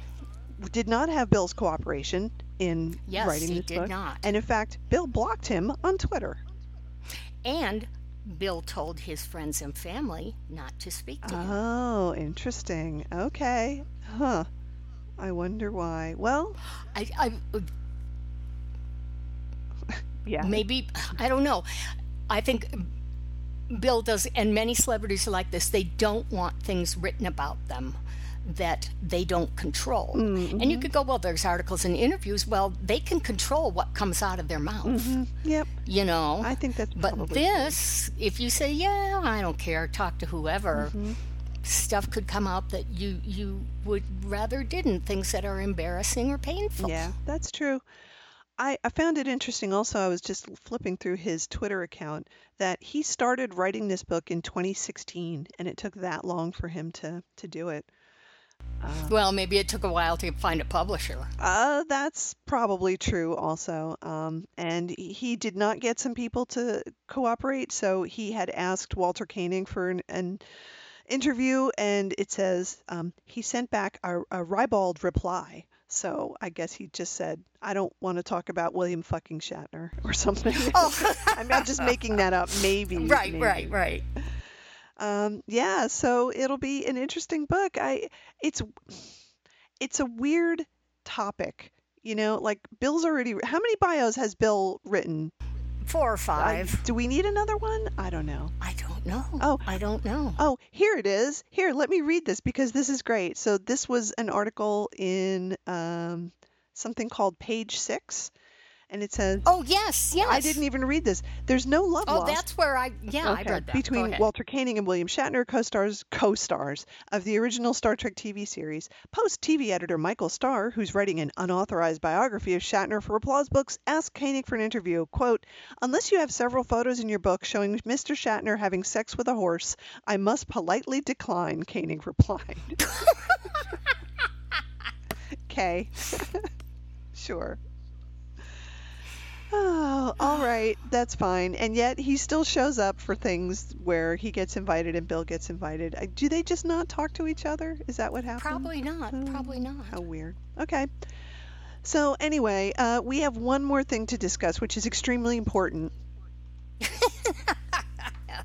did not have Bill's cooperation in Yes, writing he this did book. not. And in fact, Bill blocked him on Twitter. And Bill told his friends and family not to speak to him. Oh, interesting. Okay. Huh. I wonder why. Well, I, I yeah. maybe I don't know. I think Bill does, and many celebrities are like this. They don't want things written about them that they don't control. And you could go, well, there's articles and interviews. Well, they can control what comes out of their mouth. Yep. You know. Mm-hmm. I think that's But probably true. this, if you say, "Yeah, I don't care," talk to whoever, Mm-hmm. stuff could come out that you you would rather didn't. Things that are embarrassing or painful. Yeah, that's true. I, I found it interesting also. I was just flipping through his Twitter account that he started writing this book in 2016, and it took that long for him to, to do it. Well, maybe it took a while to find a publisher. Uh, that's probably true also. Um, and he- he did not get some people to cooperate, so he had asked Walter Koenig for an, an interview, and it says um, he sent back a, a ribald reply. So I guess he just said, "I don't want to talk about William fucking Shatner" or something. (laughs) Oh. (laughs) I'm not just making that up. Maybe. (laughs) Right, maybe. right, right. Um, yeah, so it'll be an interesting book. I it's it's a weird topic, you know. Like Bill's already. How many bios has Bill written? Four or I- five. do we need another one? I don't know. I don't know. Oh. I don't know. Oh, here it is. Here, let me read this because this is great. So this was an article in um, something called Page Six, and it says, Oh yes, yes. I didn't even read this. There's no love Oh, lost. that's where I yeah I read that. Between. Walter Koenig and William Shatner, co-stars co-stars of the original Star Trek TV series. Post TV editor Michael Starr, who's writing an unauthorized biography of Shatner for Applause Books, asked Koenig for an interview. "Quote: Unless you have several photos in your book showing Mr. Shatner having sex with a horse, I must politely decline." Koenig replied. (laughs) okay. (laughs) sure. Oh, all (sighs) right, that's fine. And yet he still shows up for things where he gets invited and Bill gets invited. Uh, Do they just not talk to each other? Is that what happened? Probably not. Oh, Probably not. How weird. Okay. So anyway, uh, we have one more thing to discuss, which is extremely important.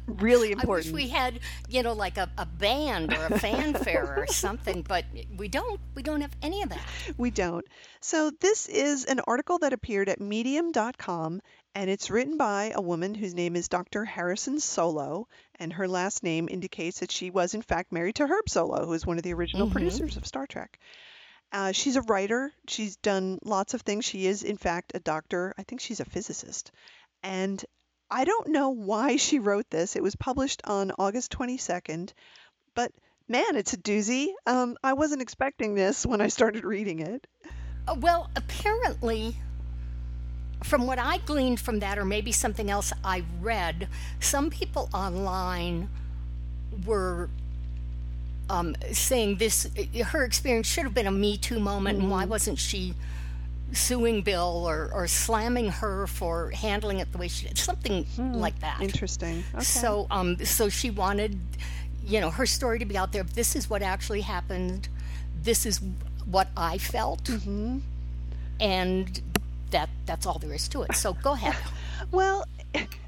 Really important. I wish we had, you know, like a, a band or a fanfare or something, but we don't. We don't have any of that. (laughs) We don't. So this is an article that appeared at medium.com and it's written by a woman whose name is Dr. Harrison Solow and her last name indicates that she was in fact married to Herb Solow, who is one of the original Mhm. producers of Star Trek. Uh, she's a writer. She's done lots of things. She is, in fact, a doctor. I think she's a physicist. And I don't know why she wrote this. It was published on August 22nd, but man, it's a doozy. Um, I wasn't expecting this when I started reading it. Uh, well, apparently, from what I gleaned from that, or maybe something else I read, some people online were um, saying this. Her experience should have been a Me Too moment, and why wasn't she suing Bill or, or slamming her for handling it the way she did? Something like that. Interesting. Okay. So, um, so she wanted, you know, her story to be out there. This is what actually happened. This is what I felt, Mm-hmm. and that that's all there is to it. So go ahead. (laughs) Well,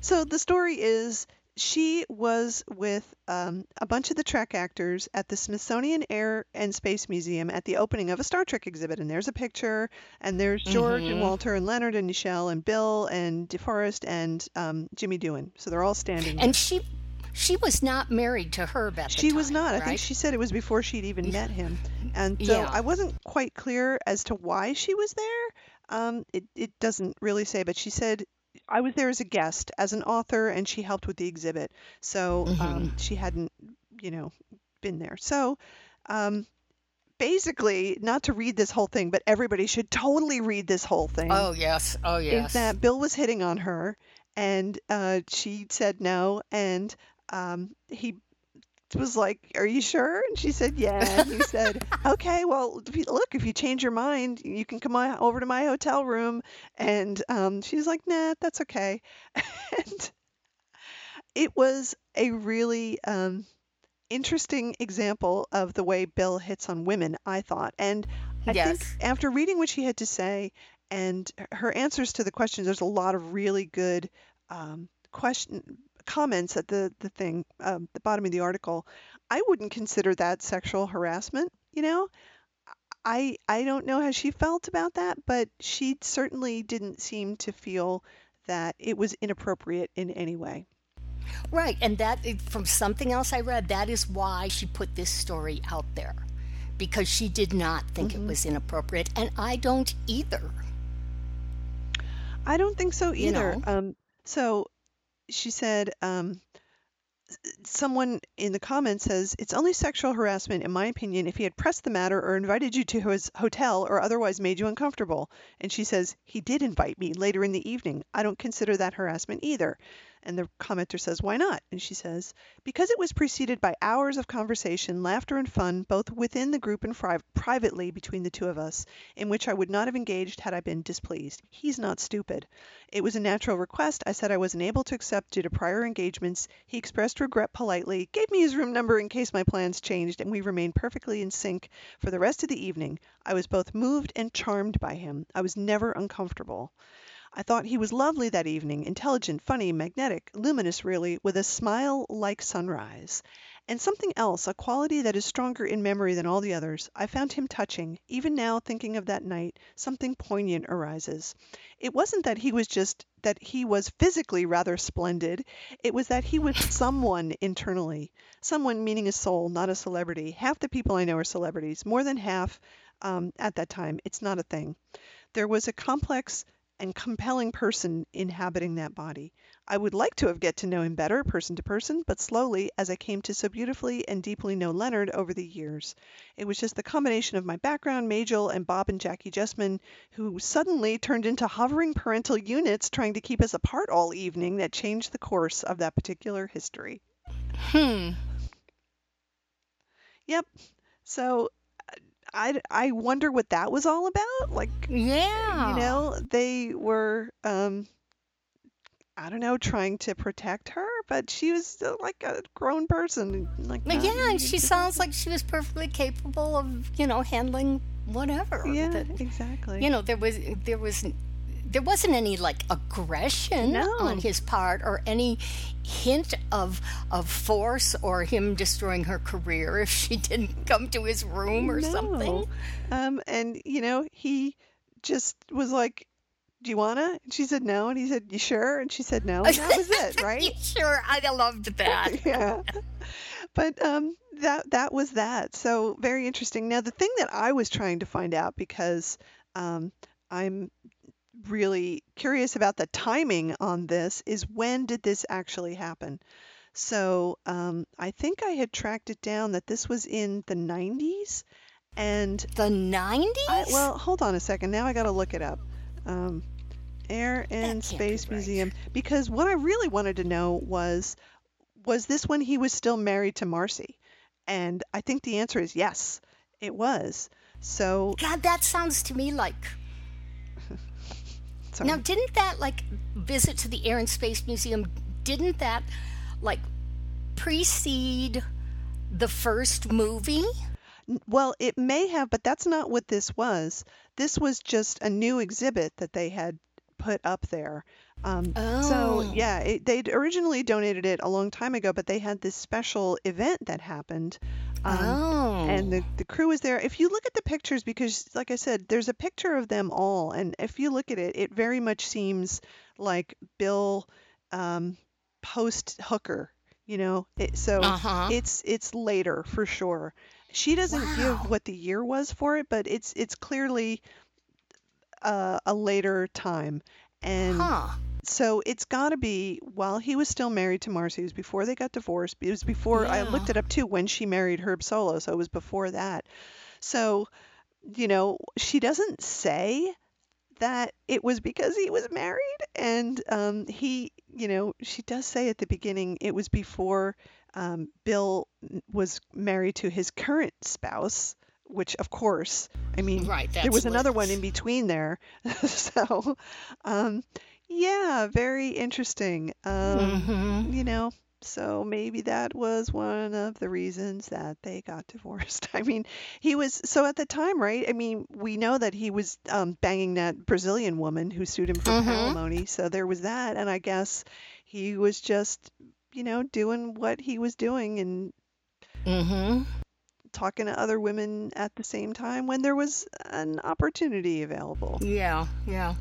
so the story is she was with um, a bunch of the Trek actors at the Smithsonian Air and Space Museum at the opening of a Star Trek exhibit. And there's a picture, and there's George and Mhm. Walter and Leonard and Nichelle and Bill and DeForest and um, Jimmy Doohan. So they're all standing. there. And she she was not married to Herb at the She time. was not. I think she said it was before she'd even met him. (laughs) And so Yeah. I wasn't quite clear as to why she was there. Um, it, it doesn't really say, but she said, I was there as a guest, as an author, and she helped with the exhibit. So Mm-hmm. um, she hadn't, you know, been there. So um, basically, not to read this whole thing, but everybody should totally read this whole thing Oh yes. Oh yes. is that Bill was hitting on her, and uh, she said no, and um, he was like, "Are you sure?" And she said, "Yeah." And he said, (laughs) "Okay, well, look, if you change your mind, you can come on over to my hotel room." And um, she's like, "Nah, that's okay." (laughs) and it was a really um, interesting example of the way Bill hits on women, I thought. And I Yes. think after reading what she had to say and her answers to the questions, there's a lot of really good um, question comments at the the thing, um, the bottom of the article. I wouldn't consider that sexual harassment. You know, I I don't know how she felt about that, but she certainly didn't seem to feel that it was inappropriate in any way. Right, and that from something else I read, that is why she put this story out there, because she did not think Mm-hmm. it was inappropriate, and I don't either. I don't think so either. You know. Um, so she said, um, someone in the comments says, it's only sexual harassment, in my opinion, if he had pressed the matter or invited you to his hotel or otherwise made you uncomfortable. And she says, he did invite me later in the evening. I don't consider that harassment either. And the commenter says, why not? And she says, because it was preceded by hours of conversation, laughter, and fun, both within the group and fri- privately between the two of us, in which I would not have engaged had I been displeased. He's not stupid. It was a natural request. I said I wasn't able to accept due to prior engagements. He expressed regret politely, gave me his room number in case my plans changed, and we remained perfectly in sync for the rest of the evening. I was both moved and charmed by him. I was never uncomfortable. I thought he was lovely that evening, intelligent, funny, magnetic, luminous really, with a smile like sunrise. And something else, a quality that is stronger in memory than all the others. I found him touching. Even now, thinking of that night, something poignant arises. It wasn't that he was just that he was physically rather splendid. It was that he was someone internally. Someone meaning a soul, not a celebrity. Half the people I know are celebrities. More than half um, at that time. It's not a thing. There was a complex and compelling person inhabiting that body. I would like to have get to know him better, person to person, but slowly, as I came to so beautifully and deeply know Leonard over the years. It was just the combination of my background, Majel, and Bob and Jackie Justman, who suddenly turned into hovering parental units trying to keep us apart all evening, that changed the course of that particular history. Hmm. Yep. So I, I wonder what that was all about. Like, Yeah. you know, they were, um, I don't know, trying to protect her, but she was still like a grown person. Like, yeah, and she sounds like she was perfectly capable of, you know, handling whatever. Yeah, that- exactly. you know, there was there was there wasn't any like aggression No. on his part or any hint of of force or him destroying her career if she didn't come to his room or something. No. Um, and you know, he just was like, "Do you wanna?" And she said no, and he said, "You sure?" And she said no, and that was it, (laughs) right? sure, I loved that. (laughs) yeah. But um, that that was that. So very interesting. Now the thing that I was trying to find out because um, I'm really curious about the timing on this is when did this actually happen? So um, I think I had tracked it down that this was in the 90s, and The nineties? I, well, hold on a second. Now I got to look it up. Um, Air and can't be Space right. Museum, because what I really wanted to know was, was this when he was still married to Marcy? And I think the answer is yes, it was. So, God, that sounds to me like sorry. now didn't that like visit to the Air and Space Museum? Didn't that like precede the first movie? Well, it may have, but that's not what this was. This was just a new exhibit that they had put up there. Um, so Oh. yeah, it, they'd originally donated it a long time ago, but they had this special event that happened. Um, oh. and the, the crew was there. If you look at the pictures, because like I said, there's a picture of them all, and if you look at it, it very much seems like Bill um, post Hooker. You know, it, so Uh-huh. it's it's later for sure. She doesn't Wow. give what the year was for it, but it's it's clearly uh, a later time, and huh. so it's got to be while he was still married to Marcy. It was before they got divorced. It was before I looked it up too when she married Herb Solow. So it was before that. So, you know, she doesn't say that it was because he was married, and um, he, you know, she does say at the beginning it was before um, Bill was married to his current spouse. Which, of course, I mean, Right, there was another one in between there. (laughs) so, um, yeah, very interesting. Um, Mhm. You know, so maybe that was one of the reasons that they got (laughs) divorced. I mean, he was so at the time, right? I mean, we know that he was um, banging that Brazilian woman who sued him for Mhm. alimony. So there was that, and I guess he was just, you know, doing what he was doing and Mhm. Talking to other women at the same time when there was an opportunity available. Yeah, yeah.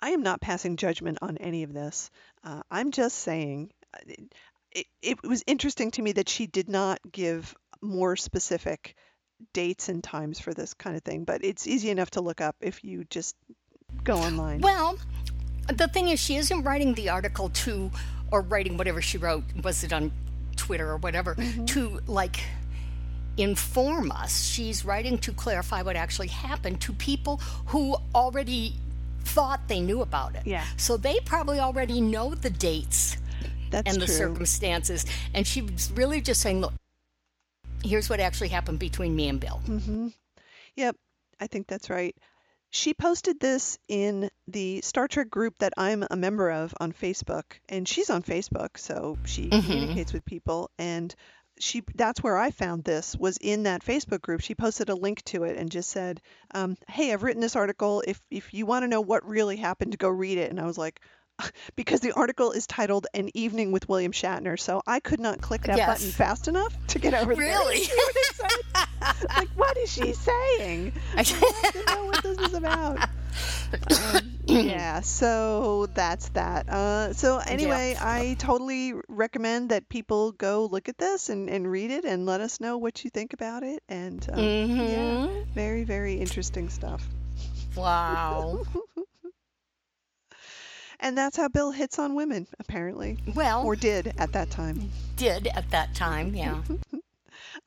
I am not passing judgment on any of this. Uh, I'm just saying uh, it, it, it was interesting to me that she did not give more specific dates and times for this kind of thing, but it's easy enough to look up if you just go online. Well, the thing is, she isn't writing the article to, or writing whatever she wrote, was it on Twitter or whatever, Mm-hmm. to like inform us. She's writing to clarify what actually happened to people who already thought they knew about it. Yeah. So they probably already know the dates That's and the true. circumstances. And she was really just saying, look, here's what actually happened between me and Bill. Mm-hmm. Yep, I think that's right. She posted this in the Star Trek group that I'm a member of on Facebook, and she's on Facebook, so she Mhm. communicates with people. And she that's where I found this was in that Facebook group. She posted a link to it and just said, um, "Hey, I've written this article. If if you want to know what really happened, go read it." And I was like. (laughs) Because the article is titled "An Evening with William Shatner," so I could not click that Yes. button fast enough to get over there. Really? (laughs) What it like, what is she saying? (laughs) I want to know what this is about. Um, yeah, so that's that. Uh, so anyway, I totally recommend that people go look at this and, and read it and let us know what you think about it. And um, yeah, Mhm. very very interesting stuff. Wow. (laughs) And that's how Bill hits on women, apparently, Well, or did at that time. did at that time, yeah. (laughs)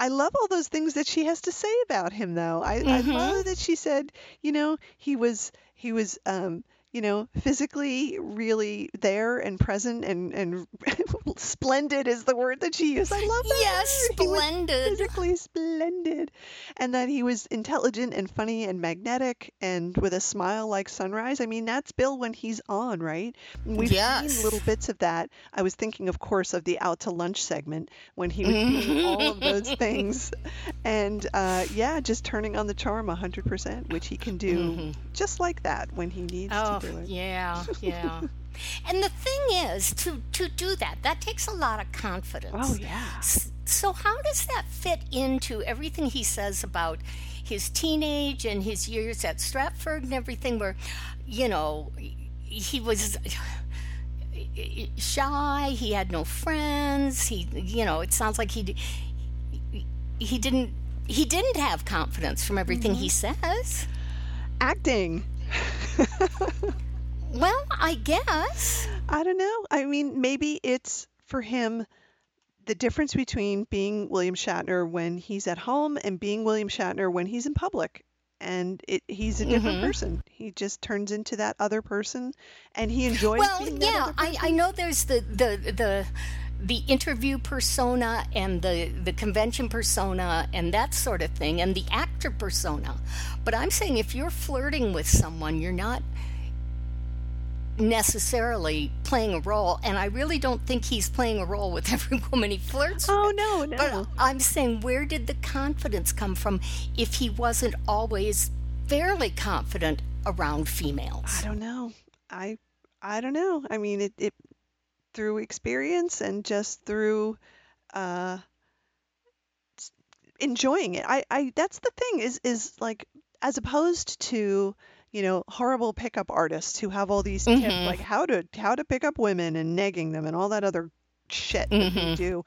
I love all those things that she has to say about him, though. I, I Mhm. love that she said, you know, he was he was um, you know, physically really there and present and and (laughs) splendid is the word that she used. I love that. Yes, word. (laughs) Splendid. physically splendid, and that he was intelligent and funny and magnetic and with a smile like sunrise. I mean, that's Bill when he's on, right? We've Yes. seen little bits of that. I was thinking, of course, of the out to lunch segment when he was doing all of those things, and uh, yeah, just turning on the charm 100%, which he can do just like that when he needs Oh, to yeah, (laughs) yeah. and the thing is, to to do that, that takes a lot of confidence. Oh yeah. So how does that fit into everything he says about his teenage and his years at Stratford and everything where, you know, he was shy, he had no friends, he you know, it sounds like he he didn't he didn't have confidence from everything he mm-hmm. says. Acting. (laughs) Well, I guess. I don't know. I mean, maybe it's for him the difference between being William Shatner when he's at home and being William Shatner when he's in public. And it, he's a different Mhm. person. He just turns into that other person, and he enjoys well being that yeah I. I know there's the the the the interview persona and the the convention persona and that sort of thing and the actor persona but i'm saying if you're flirting with someone you're not necessarily playing a role and i really don't think he's playing a role with (laughs) every woman he flirts oh, with Oh no, no. but I'm saying, where did the confidence come from if he wasn't always fairly confident around females? I don't know. I I don't know. I mean, it, it through experience and just through uh enjoying it. I I that's the thing is is like as opposed to you know horrible pickup artists who have all these tips Mhm. like how to how to pick up women and negging them and all that other shit that they Mhm. do.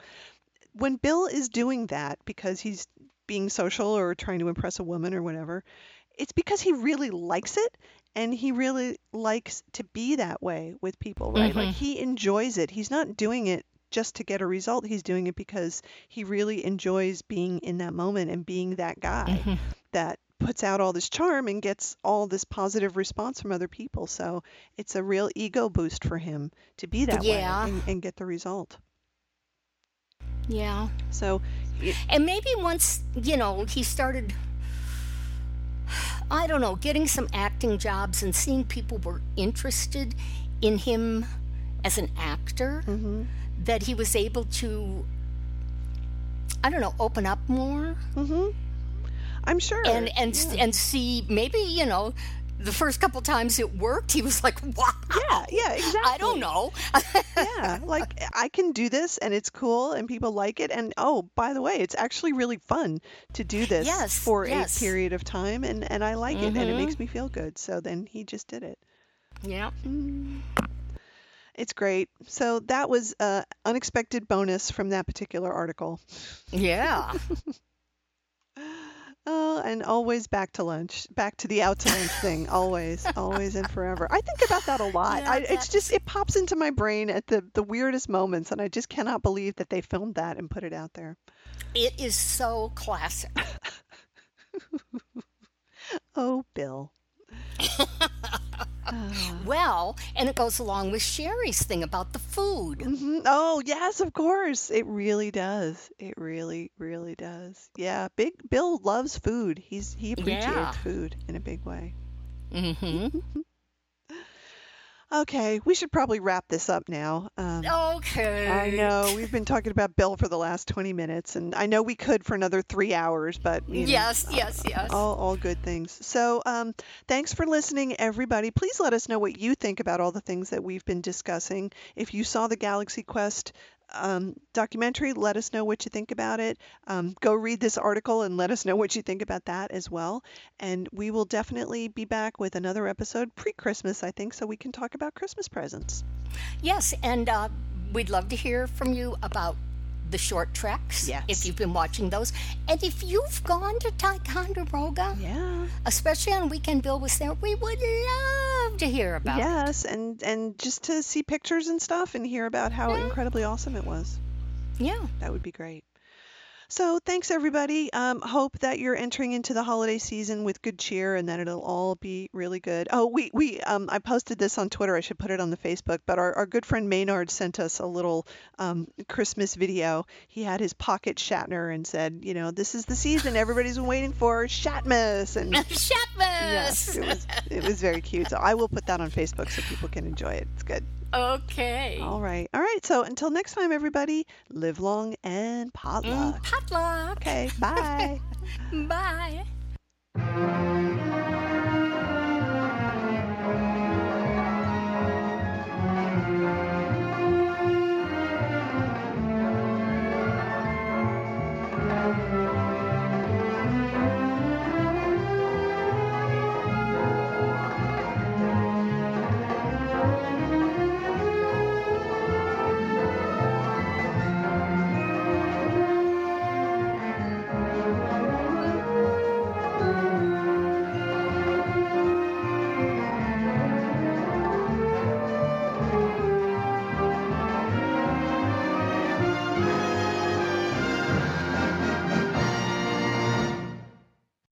When Bill is doing that because he's being social or trying to impress a woman or whatever, it's because he really likes it and he really likes to be that way with people, right? Like Mhm. he enjoys it. He's not doing it just to get a result. He's doing it because he really enjoys being in that moment and being that guy Mhm. that puts out all this charm and gets all this positive response from other people. So it's a real ego boost for him to be that Yeah. way and, and get the result. Yeah. So it, And maybe once, you know, he started, I don't know, getting some acting jobs and seeing people were interested in him as an actor, mhm, that he was able to, I don't know, open up more mhm. I'm sure. and and yeah. and see maybe you know the first couple times it worked he was like wow yeah, yeah, exactly. (laughs) i don't know yeah, (laughs) like I can do this and it's cool and people like it and oh, by the way, it's actually really fun to do this Yes, for yes. a period of time and and I like it and it Mhm. makes me feel good. So then he just did it. yeah Mm. It's great. So that was a unexpected bonus from that particular article. yeah (laughs) Oh, and always back to lunch, back to the out to lunch thing. Always, always, and forever. I think about that a lot. Yeah, I, it's just it pops into my brain at the the weirdest moments, and I just cannot believe that they filmed that and put it out there. it is so classic (laughs) Oh, Bill. (laughs) Ah. well and it goes along with sherry's thing about the food Mhm. Oh, yes, of course. It really does. It really, really does. Yeah, Big Bill loves food. He's he appreciates Yeah. food in a big way. mm-hmm Okay, we should probably wrap this up now. Um, okay I know we've been talking about Bill for the last 20 minutes, and I know we could for another three hours, but you know, yes yes yes all, all good things. So, um, thanks for listening, everybody. Please let us know what you think about all the things that we've been discussing. If you saw the Galaxy Quest um, documentary, let us know what you think about it. Um, go read this article and let us know what you think about that as well. And we will definitely be back with another episode pre Christmas, I think, so we can talk about Christmas presents. yes and uh, we'd love to hear from you about the short treks Yes. if you've been watching those and if you've gone to ticonderoga Yeah. especially on weekend bill was there we would love love to hear about it. Yes, and and just to see pictures and stuff and hear about how Yeah. incredibly awesome it was. Yeah. That would be great. So thanks everybody. Um, hope that you're entering into the holiday season with good cheer and that it'll all be really good. Oh, we we um, I posted this on Twitter. I should put it on the Facebook. But our, our good friend Maynard sent us a little um, Christmas video. He had his pocket Shatner and said, you know, this is the season everybody's been waiting for, Shatmas. And (laughs) Shatmas. yes, it was it was very cute. So I will put that on Facebook so people can enjoy it. It's good. Okay. All right, all right. So until next time, everybody, live long and potluck. Mm, potluck. Okay, (laughs) bye. Bye.